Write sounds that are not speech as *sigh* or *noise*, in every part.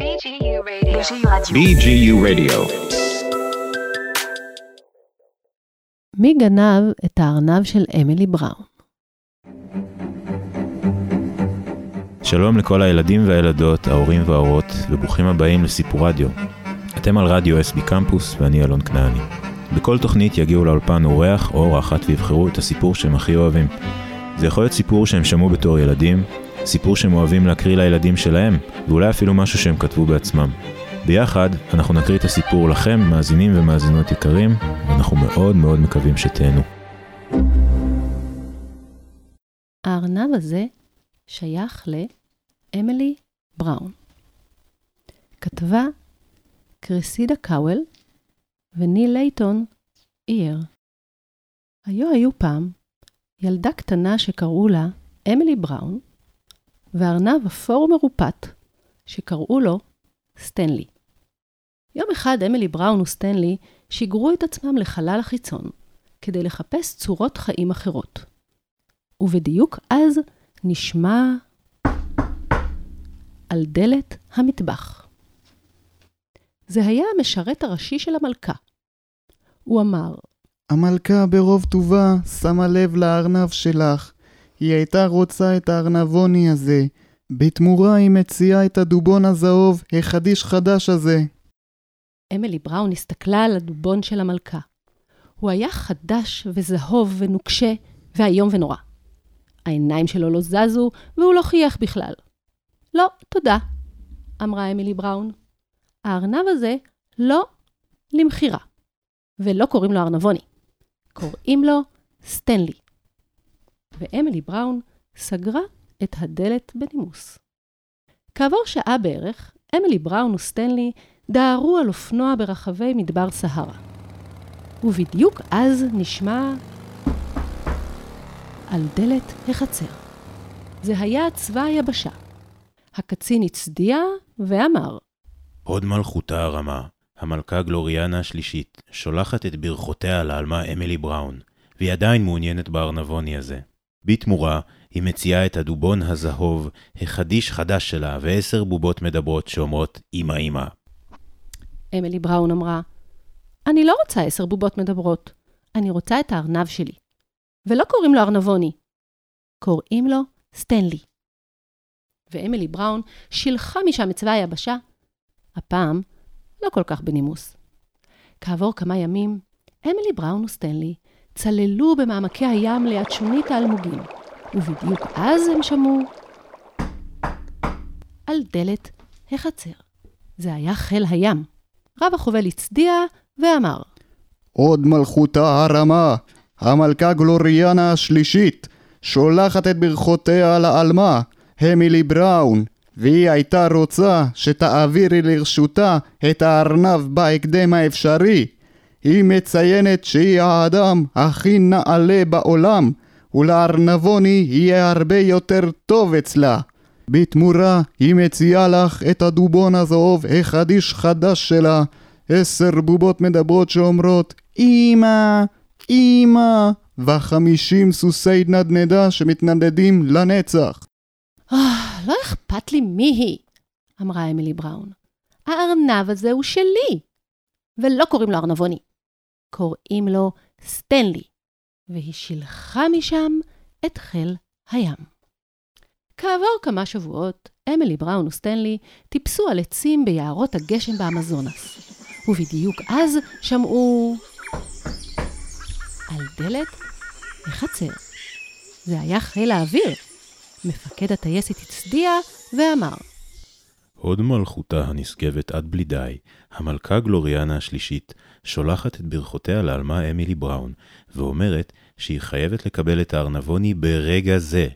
BGU Radio. BGU Radio. מי גנב את הארנב של אמילי בראון? שלום לכל הילדים והילדות, ההורים וההורות, וברוכים הבאים לסיפור רדיו. אתם על רדיו SB קמפוס ואני אלון כנעני. בכל תוכנית יגיעו לאולפן אורח או אורחת ויבחרו את הסיפור שהם הכי אוהבים. זה יכול להיות סיפור שהם שמעו בתור ילדים, סיפור שהם אוהבים להקריא לילדים שלהם, ואולי אפילו משהו שהם כתבו בעצמם. ביחד אנחנו נקריא את הסיפור לכם, מאזינים ומאזינות יקרים, ואנחנו מאוד מאוד מקווים שתהנו. הארנב הזה שייך לאמילי בראון. כתבה קרסידה קאוול וניל לייטון אייר. היו היו פעם ילדה קטנה שקראו לה אמילי בראון, וארנב אפור ומרופט שקראו לו סטנלי. יום אחד אמילי בראון וסטנלי שיגרו את עצמם לחלל החיצון כדי לחפש צורות חיים אחרות. ובדיוק אז נשמע על דלת המטבח. זה היה המשרת הראשי של המלכה. הוא אמר, המלכה ברוב טובה שמה לב לארנב שלך. היא הייתה רוצה את הארנבוני הזה. בתמורה היא מציעה את הדובון הזהוב, החדיש חדש הזה. אמילי בראון הסתכלה על הדובון של המלכה. הוא היה חדש וזהוב ונוקשה ואיום ונורא. העיניים שלו לא זזו והוא לא חייך בכלל. לא, תודה, אמרה אמילי בראון. הארנב הזה לא למכירה. ולא קוראים לו ארנבוני. קוראים לו סטנלי. ואמילי בראון סגרה את הדלת בנימוס. כעבור שעה בערך, אמילי בראון וסטנלי דהרו על אופנוע ברחבי מדבר סהרה. ובדיוק אז נשמע על דלת החצר. זה היה צבא היבשה. הקצין הצדיע ואמר, הוד מלכותה הרמה, המלכה גלוריאנה השלישית, שולחת את ברכותיה לעלמה אמילי בראון, והיא עדיין מעוניינת בארנבוני הזה. בתמורה, היא מציעה את הדובון הזהוב, החדיש חדש שלה, ועשר בובות מדברות שאומרות אמא אמא. אמילי בראון אמרה, אני לא רוצה עשר בובות מדברות, אני רוצה את הארנב שלי. ולא קוראים לו ארנבוני, קוראים לו סטנלי. ואמילי בראון שילחה משם את צבא היבשה, הפעם לא כל כך בנימוס. כעבור כמה ימים, אמילי בראון וסטנלי צללו במעמקי הים ליד שונית האלמוגים, ובדיוק אז הם שמעו על דלת החצר. זה היה חיל הים. רב החובל הצדיע ואמר, עוד מלכותה הרמה, המלכה גלוריאנה השלישית, שולחת את ברכותיה לעלמה, המילי בראון, והיא הייתה רוצה שתעבירי לרשותה את הארנב בהקדם האפשרי. היא מציינת שהיא האדם הכי נעלה בעולם, ולארנבוני יהיה הרבה יותר טוב אצלה. בתמורה היא מציעה לך את הדובון הזהוב החדיש חדש שלה, עשר בובות מדברות שאומרות אמא, אמא, וחמישים סוסי נדנדה שמתנדדים לנצח. לא אכפת לי מי היא, אמרה אמילי בראון. הארנב הזה הוא שלי, ולא קוראים לו ארנבוני. קוראים לו סטנלי, והיא שילחה משם את חיל הים. כעבור כמה שבועות, אמילי בראון וסטנלי טיפסו על עצים ביערות הגשם באמזונס, ובדיוק אז שמעו על דלת החצר. זה היה חיל האוויר. מפקד הטייסת הצדיע ואמר, הוד מלכותה הנשגבת עד בלי די, המלכה גלוריאנה השלישית, שולחת את ברכותיה לעלמה אמילי בראון, ואומרת שהיא חייבת לקבל את הארנבוני ברגע זה,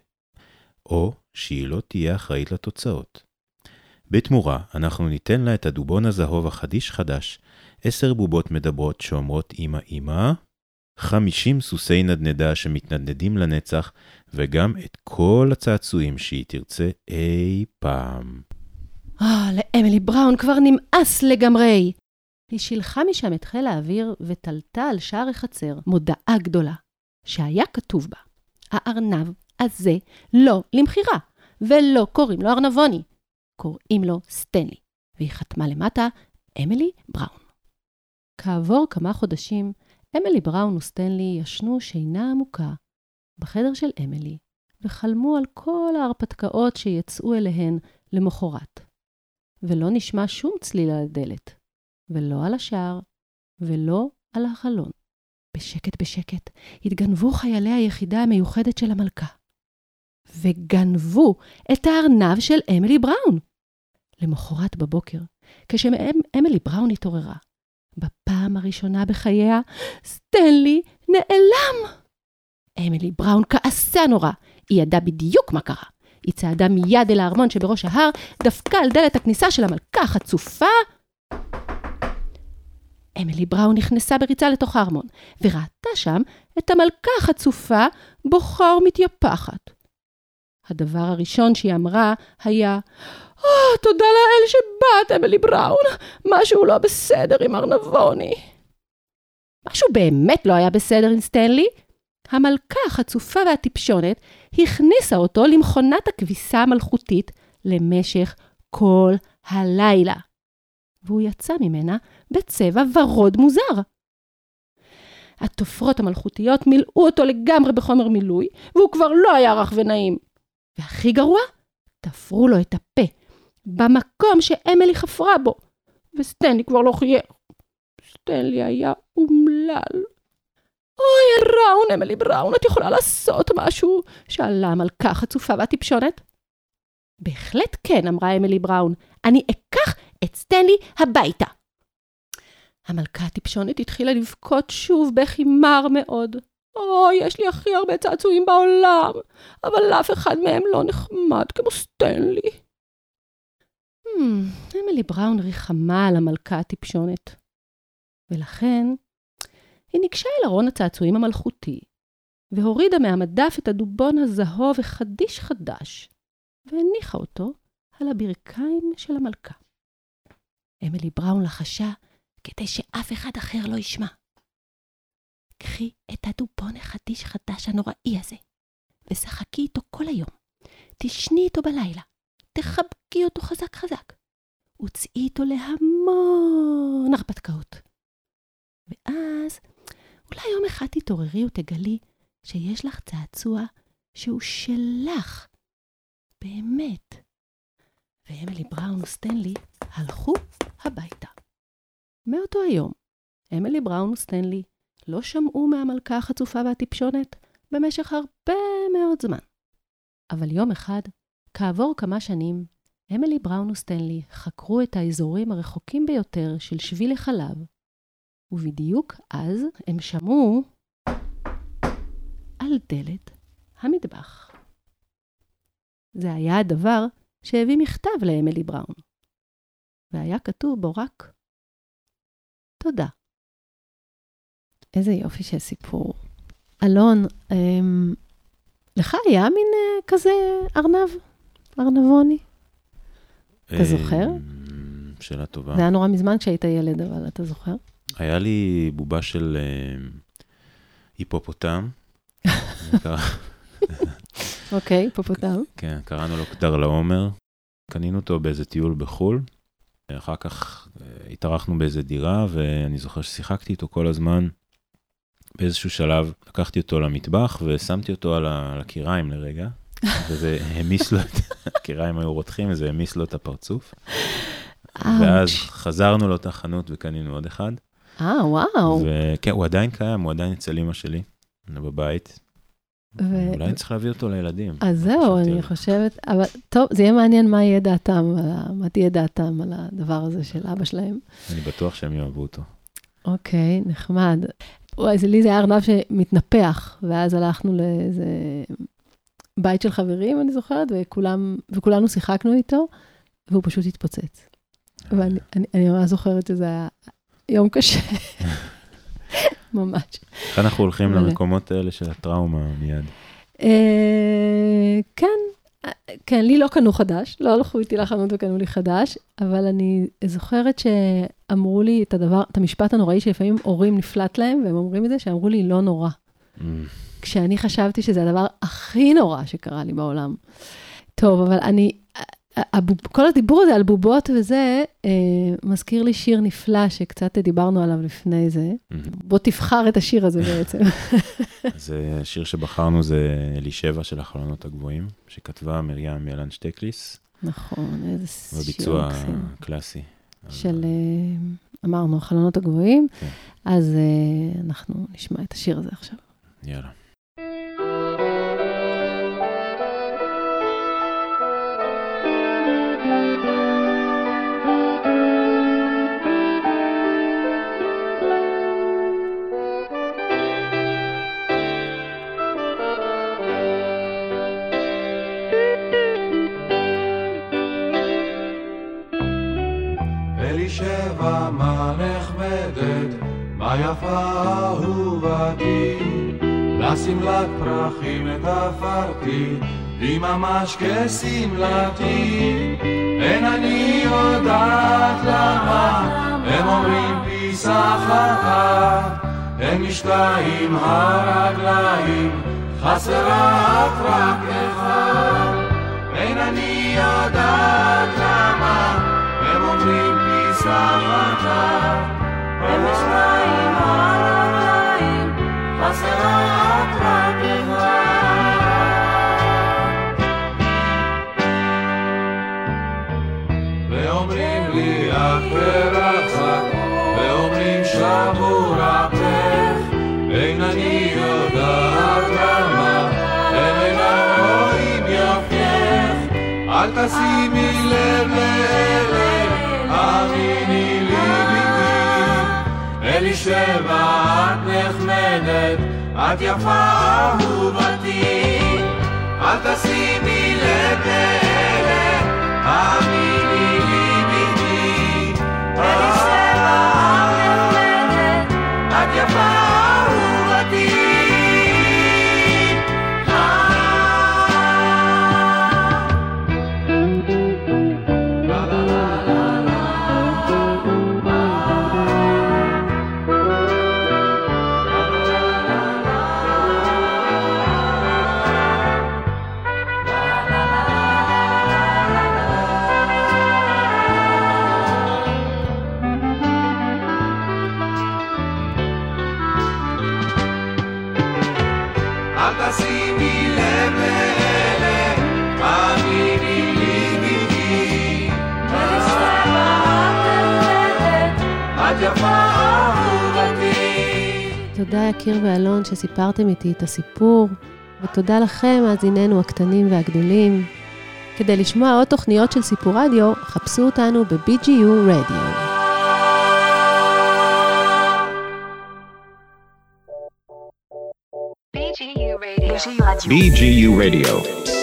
או שהיא לא תהיה אחראית לתוצאות. בתמורה, אנחנו ניתן לה את הדובון הזהוב החדיש חדש, עשר בובות מדברות שאומרות אמא אמא, חמישים סוסי נדנדה שמתנדנדים לנצח, וגם את כל הצעצועים שהיא תרצה אי פעם. אה, לאמילי בראון כבר נמאס לגמרי. היא שילחה משם את חיל האוויר ותלתה על שער החצר מודעה גדולה, שהיה כתוב בה, הארנב הזה לא למכירה, ולא קוראים לו ארנבוני, קוראים לו סטנלי. והיא חתמה למטה, אמילי בראון. כעבור כמה חודשים, אמילי בראון וסטנלי ישנו שינה עמוקה בחדר של אמילי, וחלמו על כל ההרפתקאות שיצאו אליהן למחרת. ולא נשמע שום צליל על הדלת, ולא על השער, ולא על החלון. בשקט בשקט התגנבו חיילי היחידה המיוחדת של המלכה. וגנבו את הארנב של אמילי בראון. למחרת בבוקר, כשאמילי בראון התעוררה, בפעם הראשונה בחייה, סטנלי נעלם. אמילי בראון כעסה נורא, היא ידעה בדיוק מה קרה. היא צעדה מיד אל הארמון שבראש ההר, דפקה על דלת הכניסה של המלכה החצופה. אמילי בראון נכנסה בריצה לתוך הארמון, וראתה שם את המלכה החצופה בוכה ומתייפחת. הדבר הראשון שהיא אמרה היה, oh, תודה לאל שבאת, אמילי בראון, משהו לא בסדר עם ארנבוני. משהו באמת לא היה בסדר עם סטנלי. המלכה החצופה והטיפשונת הכניסה אותו למכונת הכביסה המלכותית למשך כל הלילה. והוא יצא ממנה בצבע ורוד מוזר. התופרות המלכותיות מילאו אותו לגמרי בחומר מילוי, והוא כבר לא היה רך ונעים. והכי גרוע, תפרו לו את הפה, במקום שאמילי חפרה בו, וסטנלי כבר לא חייך. סטנלי היה אומלל. אוי, ראון, אמילי בראון, את יכולה לעשות משהו? שאלה המלכה החצופה והטיפשונת. בהחלט כן, אמרה אמילי בראון. אני אקח את סטנלי הביתה. המלכה הטיפשונת התחילה לבכות שוב בכי מר מאוד. אוי, יש לי הכי הרבה צעצועים בעולם, אבל אף אחד מהם לא נחמד כמו סטנלי. Hmm, אמילי בראון ריחמה על המלכה הטיפשונת. ולכן היא ניגשה אל ארון הצעצועים המלכותי, והורידה מהמדף את הדובון הזהוב וחדיש חדש, והניחה אותו על הברכיים של המלכה. אמילי בראון לחשה כדי שאף אחד אחר לא ישמע. קחי את הדובון החדיש חדש הנוראי הזה, ושחקי איתו כל היום. תשני איתו בלילה, תחבקי אותו חזק חזק. וצאי איתו להמון הרפתקאות. ואז אולי יום אחד תתעוררי ותגלי שיש לך צעצוע שהוא שלך. באמת. ואמילי בראון וסטנלי הלכו הביתה. מאותו היום, אמילי בראון וסטנלי לא שמעו מהמלכה החצופה והטיפשונת במשך הרבה מאוד זמן. אבל יום אחד, כעבור כמה שנים, אמילי בראון וסטנלי חקרו את האזורים הרחוקים ביותר של שביל החלב, ובדיוק אז הם שמעו על דלת המטבח. זה היה הדבר שהביא מכתב לאמילי בראון, והיה כתוב בו רק תודה. איזה יופי של סיפור. אלון, אמ, לך היה מין אה, כזה ארנב, ארנבוני? אתה זוכר? אמ, שאלה טובה. זה היה נורא מזמן כשהיית ילד, אבל אתה זוכר? היה לי בובה של אה, היפופוטם. *laughs* אוקיי, היפופוטם. *laughs* כן, קראנו לו קדר לעומר. קנינו אותו באיזה טיול בחו"ל. אחר כך אה, התארחנו באיזה דירה, ואני זוכר ששיחקתי איתו כל הזמן. באיזשהו שלב לקחתי אותו למטבח ושמתי אותו על הקיריים לרגע, *laughs* וזה העמיס לו, את- הקיריים היו רותחים, וזה העמיס לו את הפרצוף. ואז. חזרנו לאותה חנות וקנינו עוד אחד. אה, וואו. וכן, הוא עדיין קיים, הוא עדיין אצל אמא שלי, בבית. ו- אולי אני צריך להביא אותו לילדים. אז זהו, אני. חושבת, אבל טוב, זה יהיה מעניין מה יהיה דעתם, על ה- מה תהיה דעתם על הדבר הזה של אבא שלהם. אני בטוח שהם יאהבו אותו. אוקיי, נחמד. וואי, לי זה היה ארנב שמתנפח, ואז הלכנו לאיזה בית של חברים, אני זוכרת, וכולם, וכולנו שיחקנו איתו, והוא פשוט התפוצץ. ואני אני, אני ממש זוכרת שזה היה יום קשה. ממש. איך אנחנו הולכים. למקומות האלה של הטראומה מיד? אה, כן, אה, כן, לי לא קנו חדש, לא הלכו איתי לחנות וקנו לי חדש, אבל אני זוכרת שאמרו לי את הדבר, את המשפט הנוראי שלפעמים הורים נפלט להם, והם אומרים את זה, שאמרו לי, לא נורא. כשאני חשבתי שזה הדבר הכי נורא שקרה לי בעולם. טוב, אבל אני, כל הדיבור הזה על בובות וזה, אה, מזכיר לי שיר נפלא שקצת דיברנו עליו לפני זה. בוא תבחר את השיר הזה בעצם. *laughs* זה שיר שבחרנו זה אלישבע של החלונות הגבוהים, שכתבה מרים ילן שטקליס. נכון, איזה שיר בביצוע מקסים. קלאסי. של, אה, אמרנו, החלונות הגבוהים, כן. אז אה, אנחנו נשמע את השיר הזה עכשיו. יאללה. אלישבע, מה נחמדת, מה יפה אהובתי, לשמלת פרחים תפרתי, היא ממש כשמלתי, אין אני יודעת למה, הם אומרים פיסח אחת, הם משתאים הרגליים, חסרה רק אחד, אל תשימי לב לאלה, האמיני לי בתי, אלישבע את נחמדת, את יפה אהובתי, אל תשימי לב לאלה, האמיני יקיר ואלון, שסיפרתם איתי את הסיפור, ותודה לכם, מאזיננו הקטנים והגדולים. כדי לשמוע עוד תוכניות של סיפור רדיו, חפשו אותנו ב-BGU רדיו. BGU Radio.